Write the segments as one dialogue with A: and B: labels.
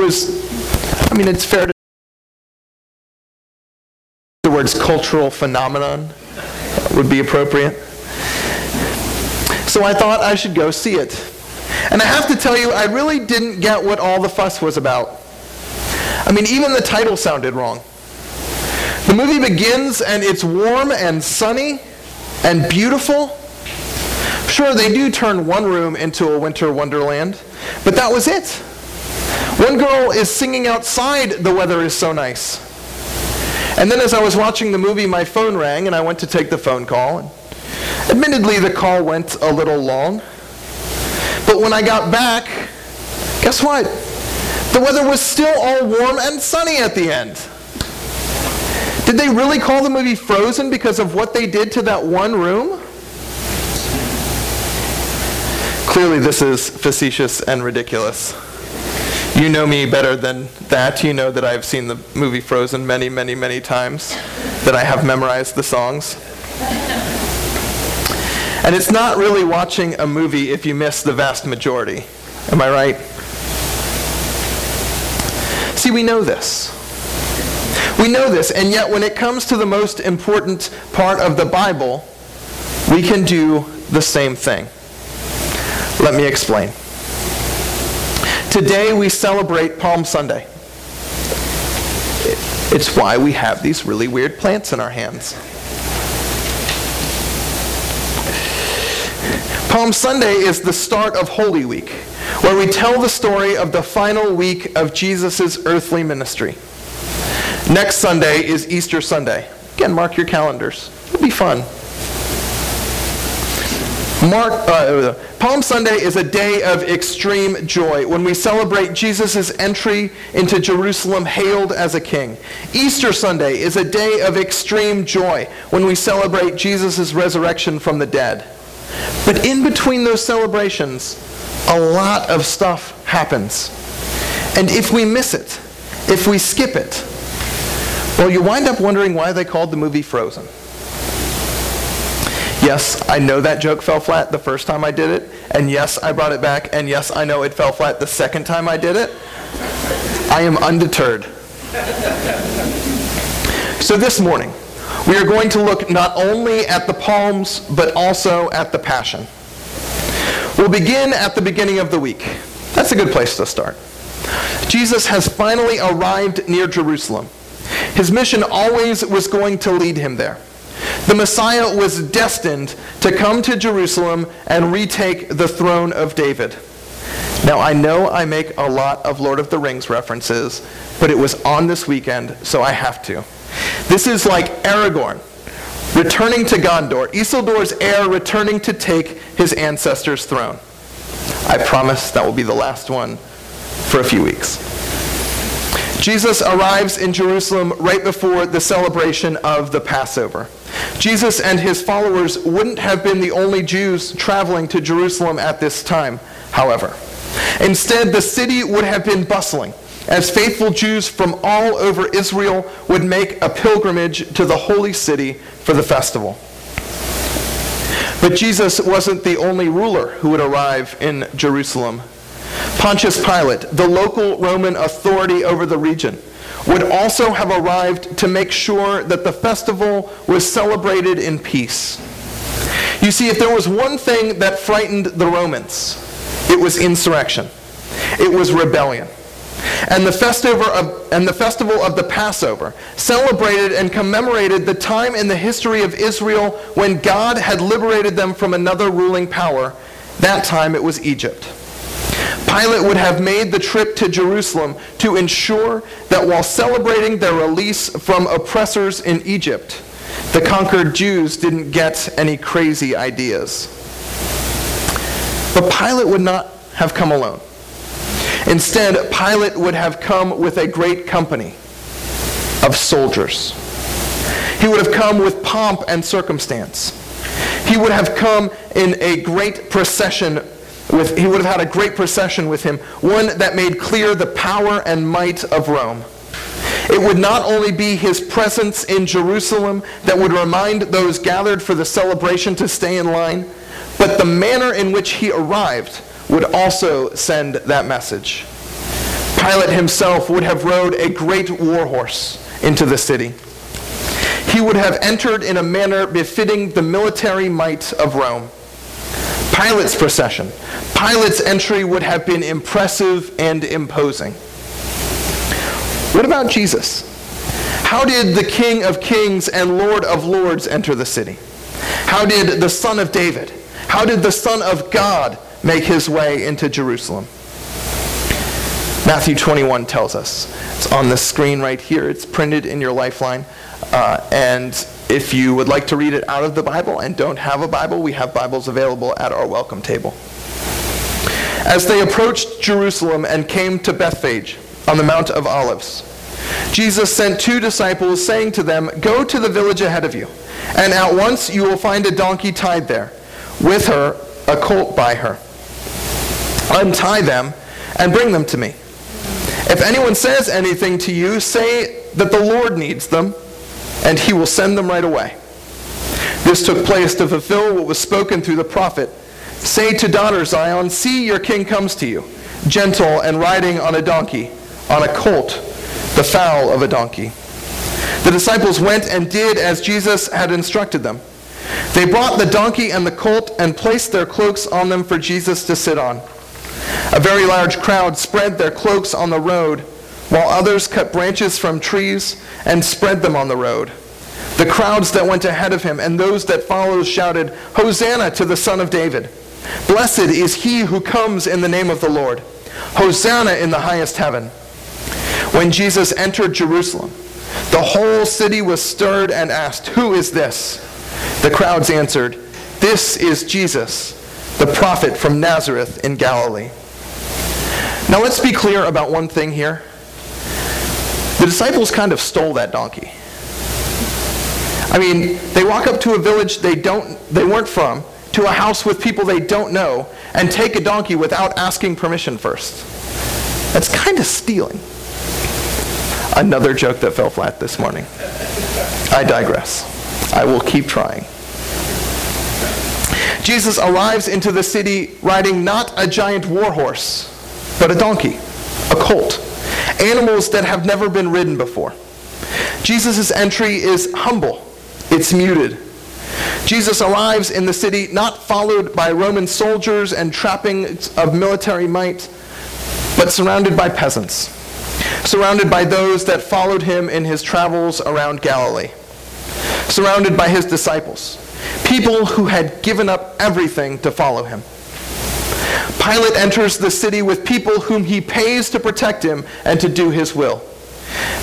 A: was, I mean, it's fair to the words cultural phenomenon would be appropriate. So I thought I should go see it. And I have to tell you, I really didn't get what all the fuss was about. I mean, even the title sounded wrong. The movie begins and it's warm and sunny and beautiful. Sure, they do turn one room into a winter wonderland, but that was it. One girl is singing outside, the weather is so nice. And then as I was watching the movie, my phone rang and I went to take the phone call. Admittedly, the call went a little long. But when I got back, guess what? The weather was still all warm and sunny at the end. Did they really call the movie Frozen because of what they did to that one room? Clearly, this is facetious and ridiculous. You know me better than that. You know that I've seen the movie Frozen many, many, many times, that I have memorized the songs. And it's not really watching a movie if you miss the vast majority. Am I right? See, we know this. We know this, and yet when it comes to the most important part of the Bible, we can do the same thing. Let me explain. Today we celebrate Palm Sunday. It's why we have these really weird plants in our hands. Palm Sunday is the start of Holy Week, where we tell the story of the final week of Jesus' earthly ministry. Next Sunday is Easter Sunday. Again, mark your calendars. It'll be fun. Mark, uh, Palm Sunday is a day of extreme joy when we celebrate Jesus' entry into Jerusalem hailed as a king. Easter Sunday is a day of extreme joy when we celebrate Jesus' resurrection from the dead. But in between those celebrations, a lot of stuff happens. And if we miss it, if we skip it, well, you wind up wondering why they called the movie Frozen. Yes, I know that joke fell flat the first time I did it, and yes, I brought it back, and yes, I know it fell flat the second time I did it. I am undeterred. So this morning, we are going to look not only at the Palms, but also at the Passion. We'll begin at the beginning of the week. That's a good place to start. Jesus has finally arrived near Jerusalem. His mission always was going to lead him there. The Messiah was destined to come to Jerusalem and retake the throne of David. Now, I know I make a lot of Lord of the Rings references, but it was on this weekend, so I have to. This is like Aragorn returning to Gondor, Isildur's heir returning to take his ancestor's throne. I promise that will be the last one for a few weeks. Jesus arrives in Jerusalem right before the celebration of the Passover. Jesus and his followers wouldn't have been the only Jews traveling to Jerusalem at this time, however. Instead, the city would have been bustling as faithful Jews from all over Israel would make a pilgrimage to the holy city for the festival. But Jesus wasn't the only ruler who would arrive in Jerusalem Pontius Pilate, the local Roman authority over the region, would also have arrived to make sure that the festival was celebrated in peace. You see, if there was one thing that frightened the Romans, it was insurrection. It was rebellion. And the, festival of, and the festival of the Passover celebrated and commemorated the time in the history of Israel when God had liberated them from another ruling power. That time it was Egypt. Pilate would have made the trip to Jerusalem to ensure that while celebrating their release from oppressors in Egypt, the conquered Jews didn't get any crazy ideas. But Pilate would not have come alone. Instead, Pilate would have come with a great company of soldiers. He would have come with pomp and circumstance. He would have come in a great procession with, he would have had a great procession with him, one that made clear the power and might of Rome. It would not only be his presence in Jerusalem that would remind those gathered for the celebration to stay in line, but the manner in which he arrived would also send that message. Pilate himself would have rode a great war horse into the city. He would have entered in a manner befitting the military might of Rome. Pilate's procession, Pilate's entry would have been impressive and imposing. What about Jesus? How did the King of Kings and Lord of Lords enter the city? How did the Son of David, how did the Son of God make his way into Jerusalem? Matthew 21 tells us. It's on the screen right here. It's printed in your lifeline. Uh, and if you would like to read it out of the Bible and don't have a Bible, we have Bibles available at our welcome table. As they approached Jerusalem and came to Bethphage on the Mount of Olives, Jesus sent two disciples, saying to them, Go to the village ahead of you, and at once you will find a donkey tied there, with her a colt by her. Untie them and bring them to me. If anyone says anything to you, say that the Lord needs them, and he will send them right away. This took place to fulfill what was spoken through the prophet. Say to daughter Zion, See, your king comes to you, gentle and riding on a donkey, on a colt, the foal of a donkey. The disciples went and did as Jesus had instructed them. They brought the donkey and the colt and placed their cloaks on them for Jesus to sit on. A very large crowd spread their cloaks on the road, while others cut branches from trees and spread them on the road. The crowds that went ahead of him and those that followed shouted, Hosanna to the Son of David! Blessed is he who comes in the name of the Lord! Hosanna in the highest heaven! When Jesus entered Jerusalem, the whole city was stirred and asked, Who is this? The crowds answered, This is Jesus, the prophet from Nazareth in Galilee. Now let's be clear about one thing here. The disciples kind of stole that donkey. I mean, they walk up to a village they don't they weren't from, to a house with people they don't know, and take a donkey without asking permission first. That's kind of stealing. Another joke that fell flat this morning. I digress. I will keep trying. Jesus arrives into the city riding not a giant war horse, but a donkey, a colt, animals that have never been ridden before. Jesus' entry is humble, it's muted. Jesus arrives in the city not followed by Roman soldiers and trappings of military might, but surrounded by peasants, surrounded by those that followed him in his travels around Galilee, surrounded by his disciples, people who had given up everything to follow him. Pilate enters the city with people whom he pays to protect him and to do his will.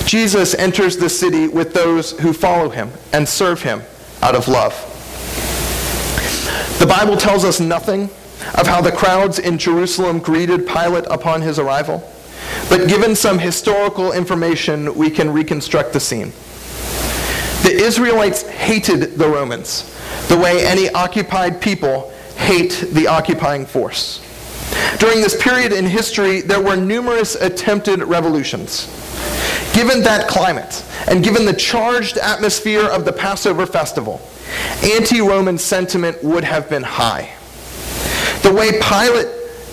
A: Jesus enters the city with those who follow him and serve him out of love. The Bible tells us nothing of how the crowds in Jerusalem greeted Pilate upon his arrival, but given some historical information, we can reconstruct the scene. The Israelites hated the Romans the way any occupied people hate the occupying force. During this period in history, there were numerous attempted revolutions. Given that climate, and given the charged atmosphere of the Passover festival, anti Roman sentiment would have been high. The way Pilate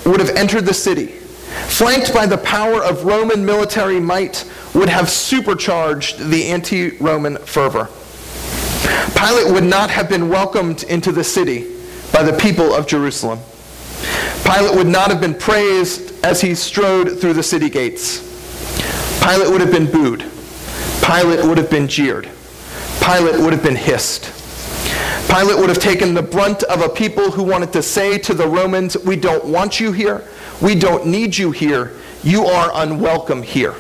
A: would have entered the city, flanked by the power of Roman military might, would have supercharged the anti Roman fervor. Pilate would not have been welcomed into the city by the people of Jerusalem. Pilate would not have been praised as he strode through the city gates. Pilate would have been booed. Pilate would have been jeered. Pilate would have been hissed. Pilate would have taken the brunt of a people who wanted to say to the Romans, We don't want you here. We don't need you here. You are unwelcome here.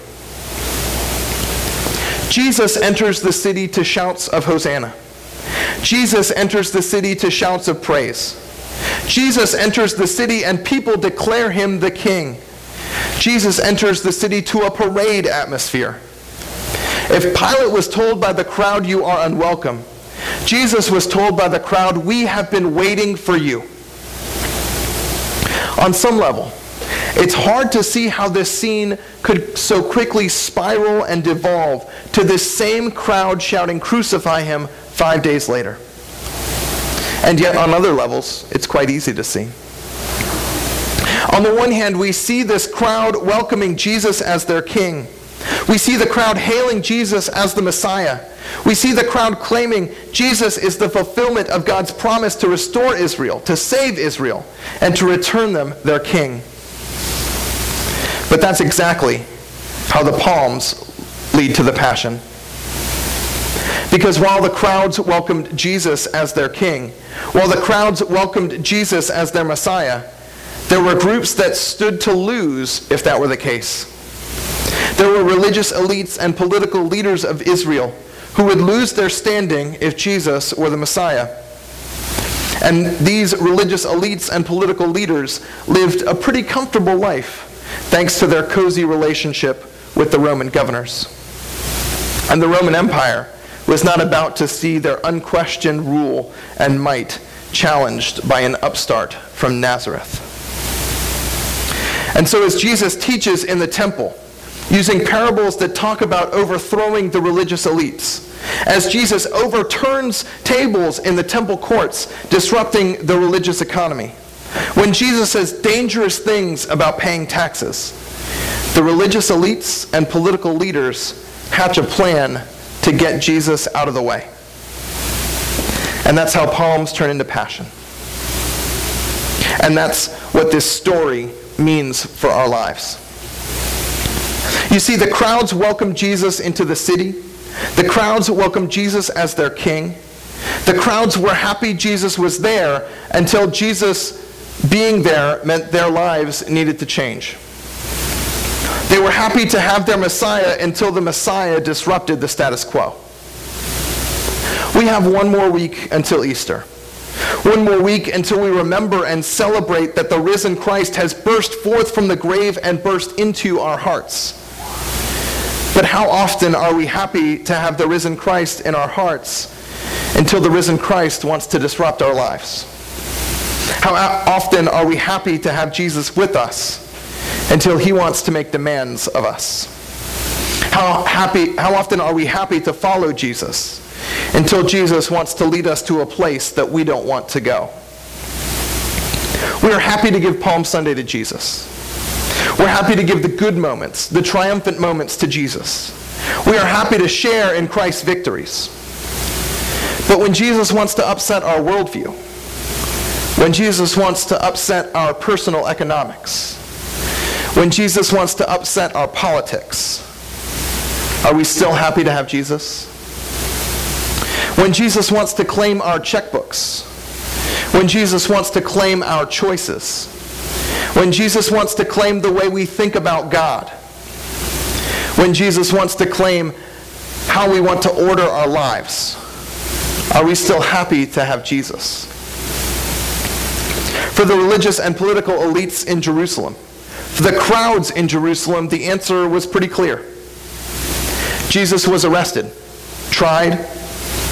A: Jesus enters the city to shouts of Hosanna. Jesus enters the city to shouts of praise. Jesus enters the city and people declare him the king. Jesus enters the city to a parade atmosphere. If Pilate was told by the crowd, You are unwelcome, Jesus was told by the crowd, We have been waiting for you. On some level, it's hard to see how this scene could so quickly spiral and devolve to this same crowd shouting, Crucify him, five days later. And yet, on other levels, it's quite easy to see. On the one hand, we see this crowd welcoming Jesus as their king. We see the crowd hailing Jesus as the Messiah. We see the crowd claiming Jesus is the fulfillment of God's promise to restore Israel, to save Israel, and to return them their king. But that's exactly how the palms lead to the passion. Because while the crowds welcomed Jesus as their king, while the crowds welcomed Jesus as their Messiah, there were groups that stood to lose if that were the case. There were religious elites and political leaders of Israel who would lose their standing if Jesus were the Messiah. And these religious elites and political leaders lived a pretty comfortable life thanks to their cozy relationship with the Roman governors. And the Roman Empire was not about to see their unquestioned rule and might challenged by an upstart from Nazareth. And so, as Jesus teaches in the temple, using parables that talk about overthrowing the religious elites, as Jesus overturns tables in the temple courts, disrupting the religious economy, when Jesus says dangerous things about paying taxes, the religious elites and political leaders hatch a plan to get Jesus out of the way. And that's how palms turn into passion. And that's what this story means for our lives. You see, the crowds welcomed Jesus into the city. The crowds welcomed Jesus as their king. The crowds were happy Jesus was there until Jesus being there meant their lives needed to change. They were happy to have their Messiah until the Messiah disrupted the status quo. We have one more week until Easter. One more week until we remember and celebrate that the risen Christ has burst forth from the grave and burst into our hearts. But how often are we happy to have the risen Christ in our hearts until the risen Christ wants to disrupt our lives? How often are we happy to have Jesus with us until he wants to make demands of us? How, happy, how often are we happy to follow Jesus until Jesus wants to lead us to a place that we don't want to go? We are happy to give Palm Sunday to Jesus. We're happy to give the good moments, the triumphant moments to Jesus. We are happy to share in Christ's victories. But when Jesus wants to upset our worldview, when Jesus wants to upset our personal economics, when Jesus wants to upset our politics, are we still happy to have Jesus? When Jesus wants to claim our checkbooks, when Jesus wants to claim our choices, when Jesus wants to claim the way we think about God, when Jesus wants to claim how we want to order our lives, are we still happy to have Jesus? For the religious and political elites in Jerusalem, the crowds in Jerusalem, the answer was pretty clear. Jesus was arrested, tried,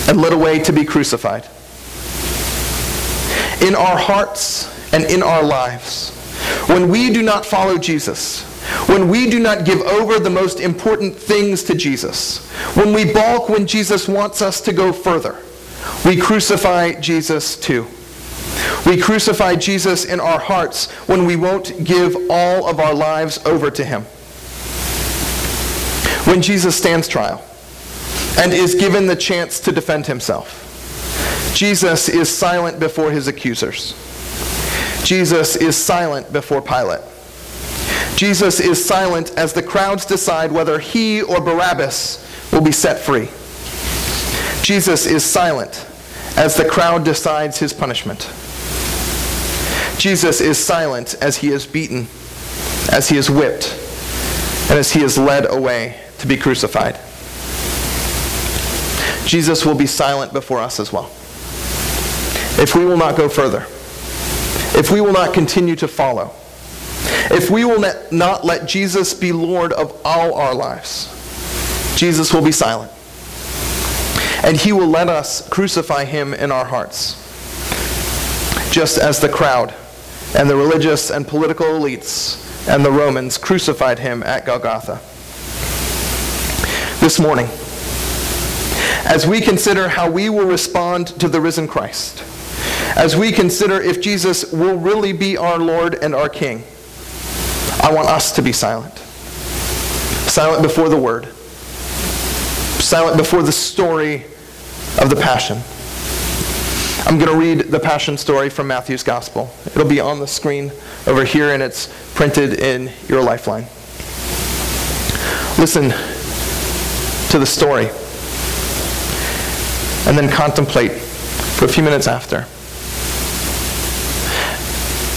A: and led away to be crucified. In our hearts and in our lives, when we do not follow Jesus, when we do not give over the most important things to Jesus, when we balk when Jesus wants us to go further, we crucify Jesus too. We crucify Jesus in our hearts when we won't give all of our lives over to him. When Jesus stands trial and is given the chance to defend himself, Jesus is silent before his accusers. Jesus is silent before Pilate. Jesus is silent as the crowds decide whether he or Barabbas will be set free. Jesus is silent as the crowd decides his punishment. Jesus is silent as he is beaten, as he is whipped, and as he is led away to be crucified. Jesus will be silent before us as well. If we will not go further, if we will not continue to follow, if we will not let Jesus be Lord of all our lives, Jesus will be silent. And he will let us crucify him in our hearts, just as the crowd and the religious and political elites and the Romans crucified him at Golgotha. This morning, as we consider how we will respond to the risen Christ, as we consider if Jesus will really be our Lord and our King, I want us to be silent. Silent before the word. Silent before the story of the Passion. I'm going to read the Passion story from Matthew's Gospel. It'll be on the screen over here, and it's printed in your lifeline. Listen to the story, and then contemplate for a few minutes after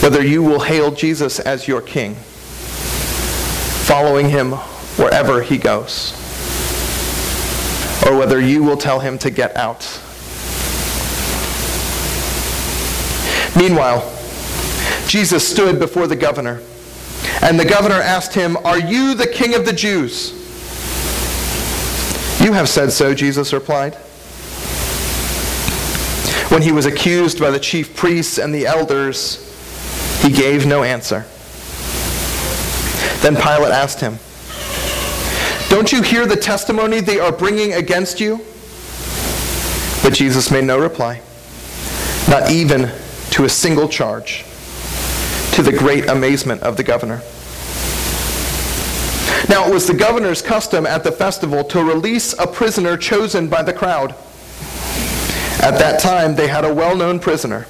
A: whether you will hail Jesus as your King, following him wherever he goes, or whether you will tell him to get out. Meanwhile, Jesus stood before the governor, and the governor asked him, Are you the king of the Jews? You have said so, Jesus replied. When he was accused by the chief priests and the elders, he gave no answer. Then Pilate asked him, Don't you hear the testimony they are bringing against you? But Jesus made no reply, not even to a single charge, to the great amazement of the governor. Now, it was the governor's custom at the festival to release a prisoner chosen by the crowd. At that time, they had a well known prisoner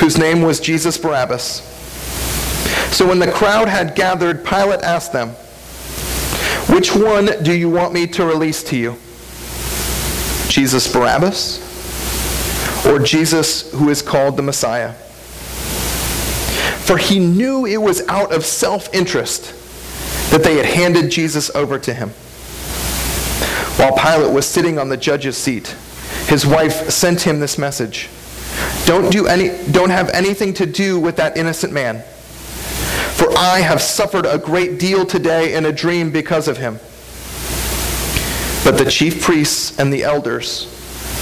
A: whose name was Jesus Barabbas. So when the crowd had gathered, Pilate asked them, Which one do you want me to release to you? Jesus Barabbas? Or Jesus who is called the Messiah? For he knew it was out of self interest that they had handed Jesus over to him. While Pilate was sitting on the judge's seat, his wife sent him this message Don't, do any, don't have anything to do with that innocent man, for I have suffered a great deal today in a dream because of him. But the chief priests and the elders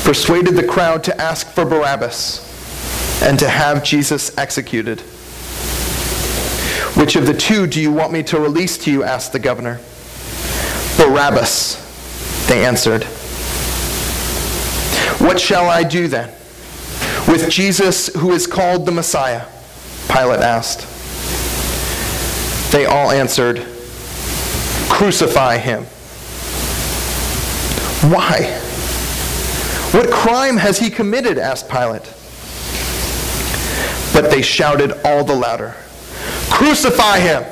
A: persuaded the crowd to ask for Barabbas and to have Jesus executed. Which of the two do you want me to release to you? asked the governor. Barabbas, they answered. What shall I do then? With Jesus, who is called the Messiah? Pilate asked. They all answered, Crucify him. Why? What crime has he committed? asked Pilate. But they shouted all the louder, Crucify him!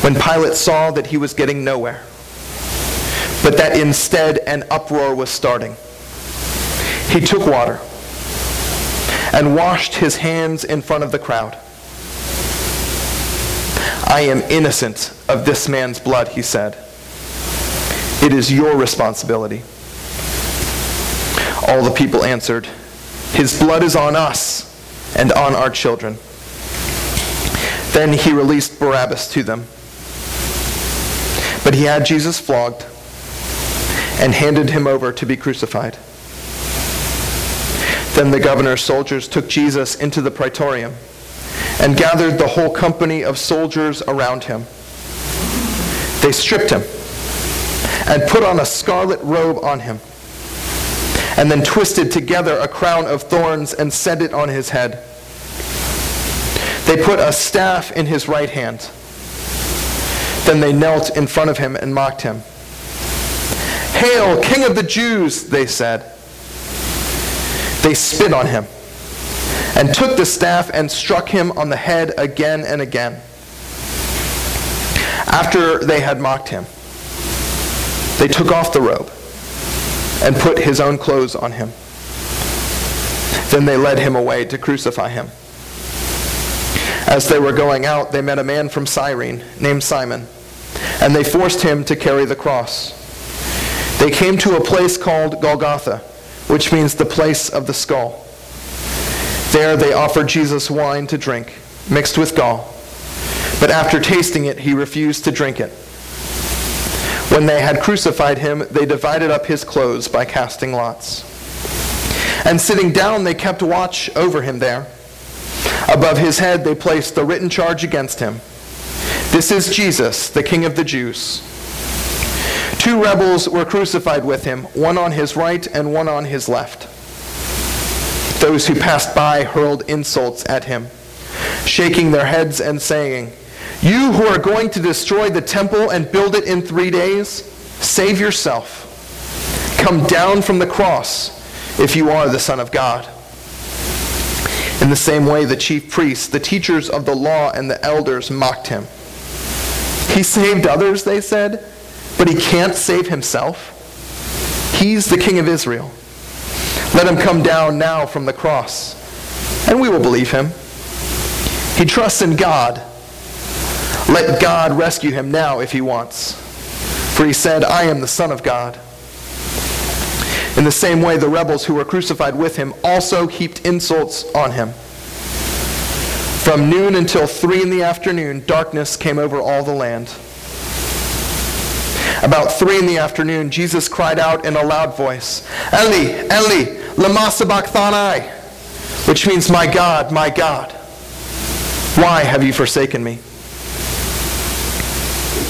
A: When Pilate saw that he was getting nowhere, but that instead an uproar was starting, he took water and washed his hands in front of the crowd. I am innocent of this man's blood, he said. It is your responsibility. All the people answered, His blood is on us and on our children. Then he released Barabbas to them. But he had Jesus flogged and handed him over to be crucified. Then the governor's soldiers took Jesus into the praetorium and gathered the whole company of soldiers around him. They stripped him and put on a scarlet robe on him, and then twisted together a crown of thorns and set it on his head. They put a staff in his right hand. Then they knelt in front of him and mocked him. Hail, King of the Jews, they said. They spit on him and took the staff and struck him on the head again and again. After they had mocked him, they took off the robe and put his own clothes on him. Then they led him away to crucify him. As they were going out, they met a man from Cyrene named Simon, and they forced him to carry the cross. They came to a place called Golgotha, which means the place of the skull. There they offered Jesus wine to drink, mixed with gall. But after tasting it, he refused to drink it. When they had crucified him, they divided up his clothes by casting lots. And sitting down, they kept watch over him there. Above his head, they placed the written charge against him This is Jesus, the King of the Jews. Two rebels were crucified with him, one on his right and one on his left. Those who passed by hurled insults at him, shaking their heads and saying, You who are going to destroy the temple and build it in three days, save yourself. Come down from the cross if you are the Son of God. In the same way, the chief priests, the teachers of the law, and the elders mocked him. He saved others, they said, but he can't save himself. He's the King of Israel. Let him come down now from the cross, and we will believe him. He trusts in God. Let God rescue him now if he wants. For he said, I am the Son of God. In the same way, the rebels who were crucified with him also heaped insults on him. From noon until three in the afternoon, darkness came over all the land. About three in the afternoon, Jesus cried out in a loud voice, Eli, Eli, lama sabachthani, which means, My God, my God, why have you forsaken me?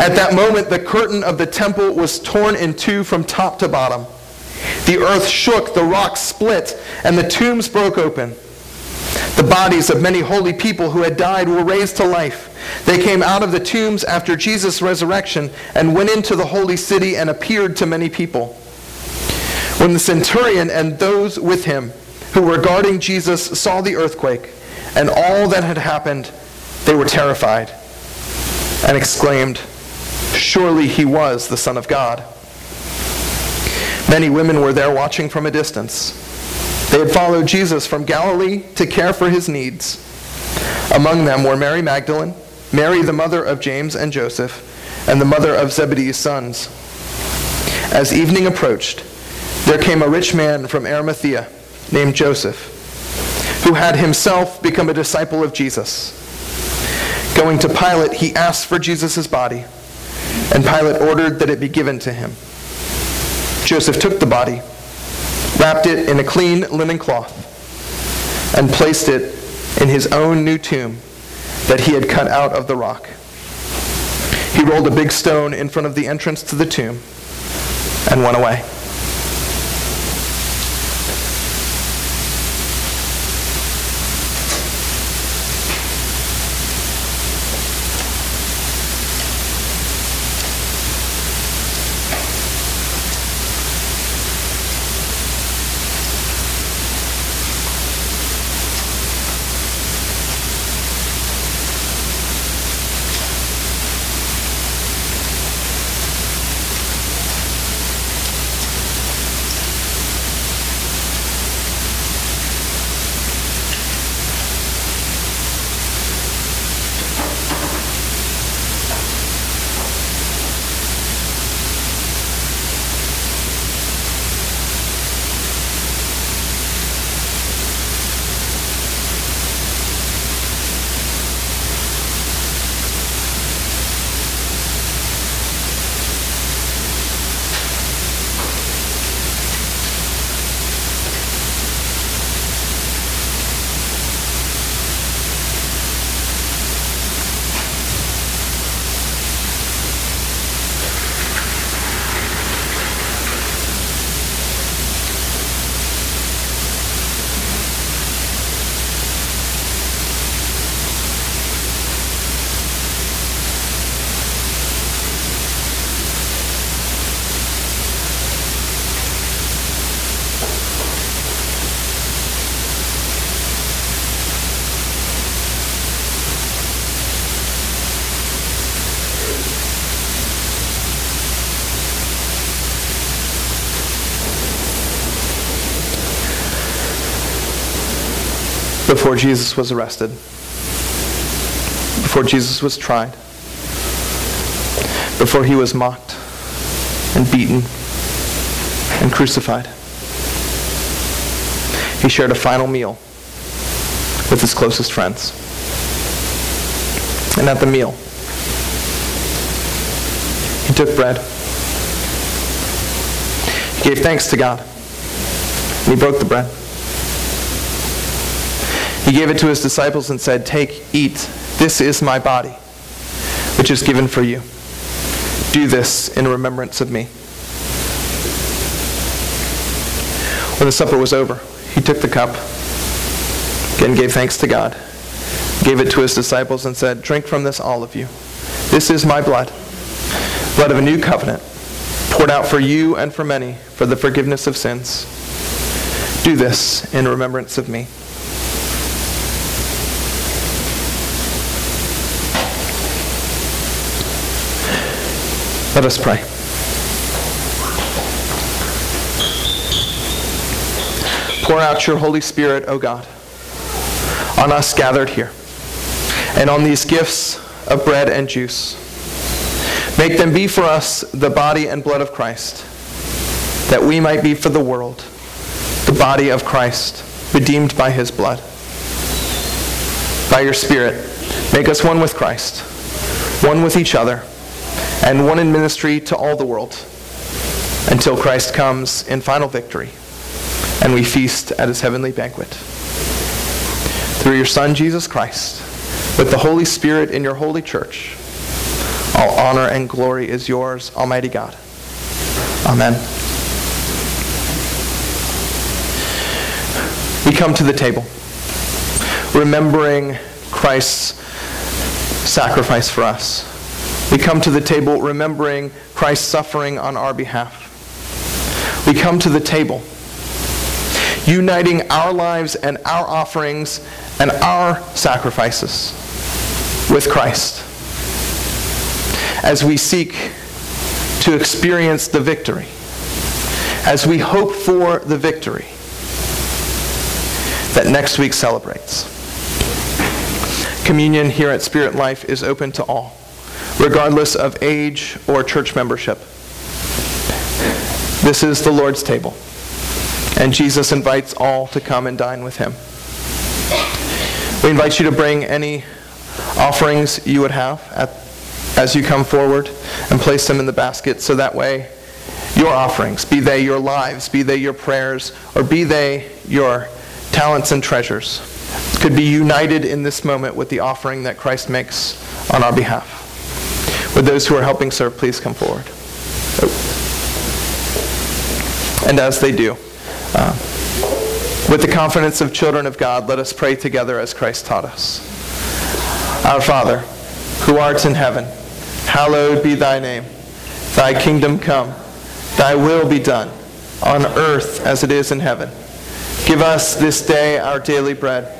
A: At that moment, the curtain of the temple was torn in two from top to bottom. The earth shook, the rocks split, and the tombs broke open. The bodies of many holy people who had died were raised to life. They came out of the tombs after Jesus' resurrection and went into the holy city and appeared to many people. When the centurion and those with him who were guarding Jesus saw the earthquake and all that had happened, they were terrified and exclaimed, Surely he was the Son of God. Many women were there watching from a distance. They had followed Jesus from Galilee to care for his needs. Among them were Mary Magdalene, Mary the mother of James and Joseph, and the mother of Zebedee's sons. As evening approached, there came a rich man from Arimathea named Joseph, who had himself become a disciple of Jesus. Going to Pilate, he asked for Jesus' body, and Pilate ordered that it be given to him. Joseph took the body, wrapped it in a clean linen cloth, and placed it in his own new tomb that he had cut out of the rock. He rolled a big stone in front of the entrance to the tomb and went away. Before Jesus was arrested, before Jesus was tried, before he was mocked and beaten and crucified. He shared a final meal with his closest friends. And at the meal, he took bread. He gave thanks to God. And he broke the bread. He gave it to his disciples and said, Take, eat. This is my body, which is given for you. Do this in remembrance of me. When the supper was over, he took the cup, again gave thanks to God, gave it to his disciples, and said, Drink from this, all of you. This is my blood, blood of a new covenant, poured out for you and for many for the forgiveness of sins. Do this in remembrance of me. Let us pray. Pour out your Holy Spirit, O God, on us gathered here, and on these gifts of bread and juice. Make them be for us the body and blood of Christ, that we might be for the world the body of Christ, redeemed by his blood. By your Spirit, make us one with Christ, one with each other, and one in ministry to all the world, until Christ comes in final victory and we feast at his heavenly banquet. Through your Son, Jesus Christ, with the Holy Spirit in your holy church, all honor and glory is yours, Almighty God. Amen. We come to the table, remembering Christ's sacrifice for us. We come to the table remembering Christ's suffering on our behalf. We come to the table uniting our lives and our offerings and our sacrifices with Christ as we seek to experience the victory, as we hope for the victory that next week celebrates. Communion here at Spirit Life is open to all, regardless of age or church membership. This is the Lord's table, and Jesus invites all to come and dine with him. We invite you to bring any offerings you would have at, as you come forward and place them in the basket so that way your offerings, be they your lives, be they your prayers, or be they your talents and treasures, could be united in this moment with the offering that Christ makes on our behalf. Would those who are helping serve please come forward? And as they do, uh, with the confidence of children of God, let us pray together as Christ taught us. Our Father, who art in heaven, hallowed be thy name. Thy kingdom come, thy will be done, on earth as it is in heaven. Give us this day our daily bread,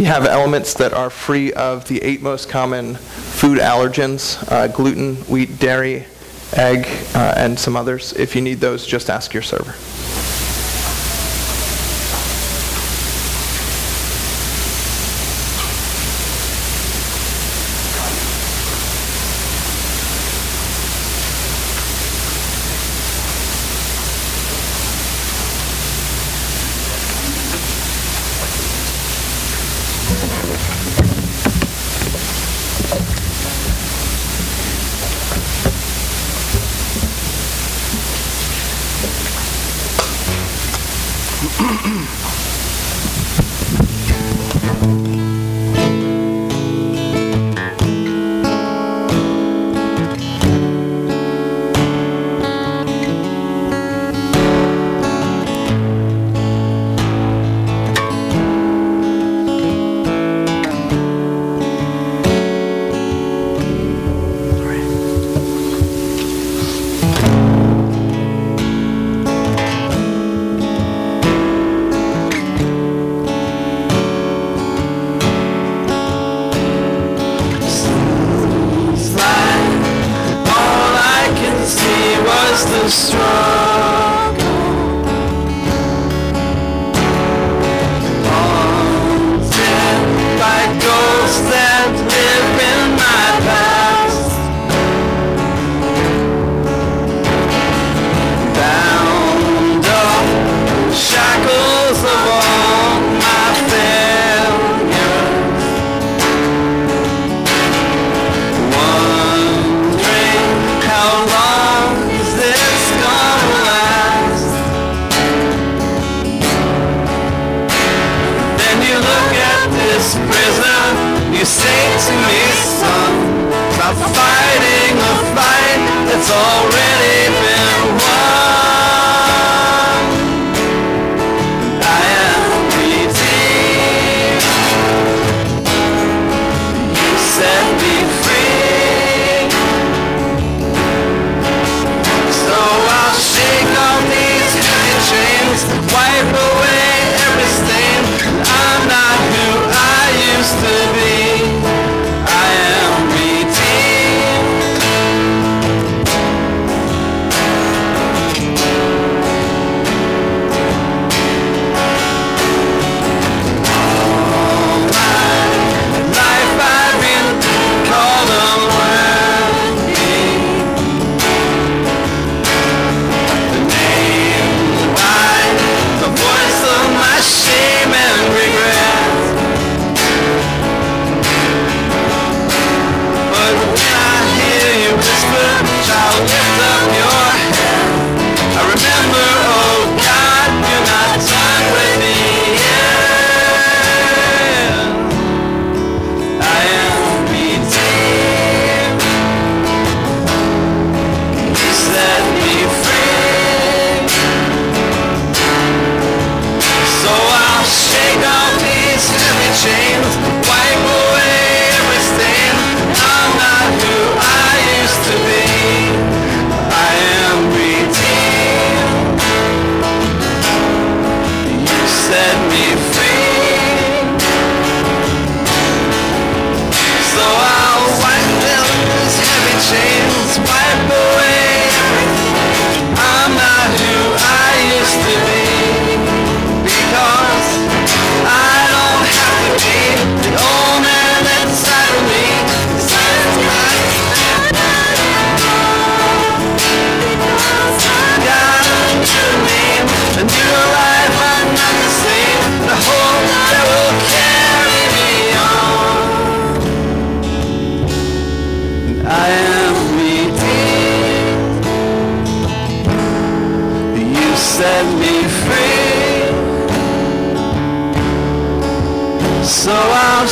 A: We have elements that are free of the eight most common food allergens, uh, gluten, wheat, dairy, egg, uh, and some others. If you need those, just ask your server.
B: the strong.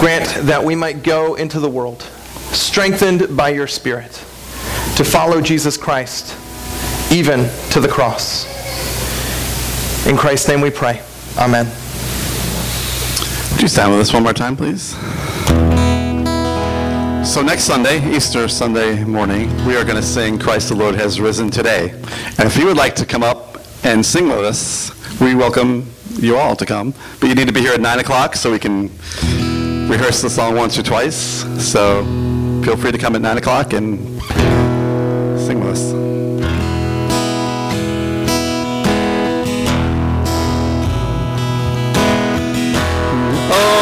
B: Grant that we might go into the world, strengthened by your Spirit, to follow Jesus Christ, even to the cross. In Christ's name we pray. Amen.
C: Would you stand with us one more time, please? So next Sunday, Easter Sunday morning, we are going to sing Christ the Lord has risen today. And if you would like to come up and sing with us, we welcome you all to come. But you need to be here at 9 o'clock so we can rehearse the song once or twice. So feel free to come at 9 o'clock and sing with us.
D: Oh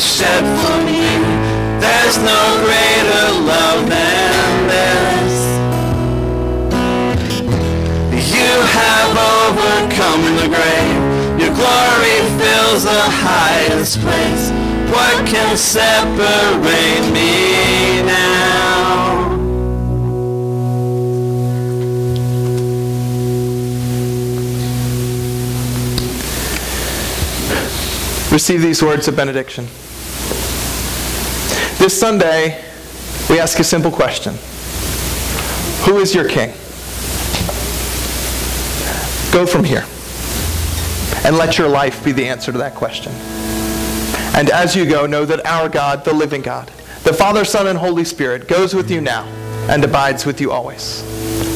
B: shed for me. There's no greater love than this. You have overcome the grave. Your glory fills the highest place. What can separate me now?
A: Receive these words of benediction. This Sunday, we ask a simple question Who is your king? Go from here and let your life be the answer to that question. And as you go, know that our God, the living God, the Father, Son, and Holy Spirit, goes with you now and abides with you always.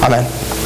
A: Amen.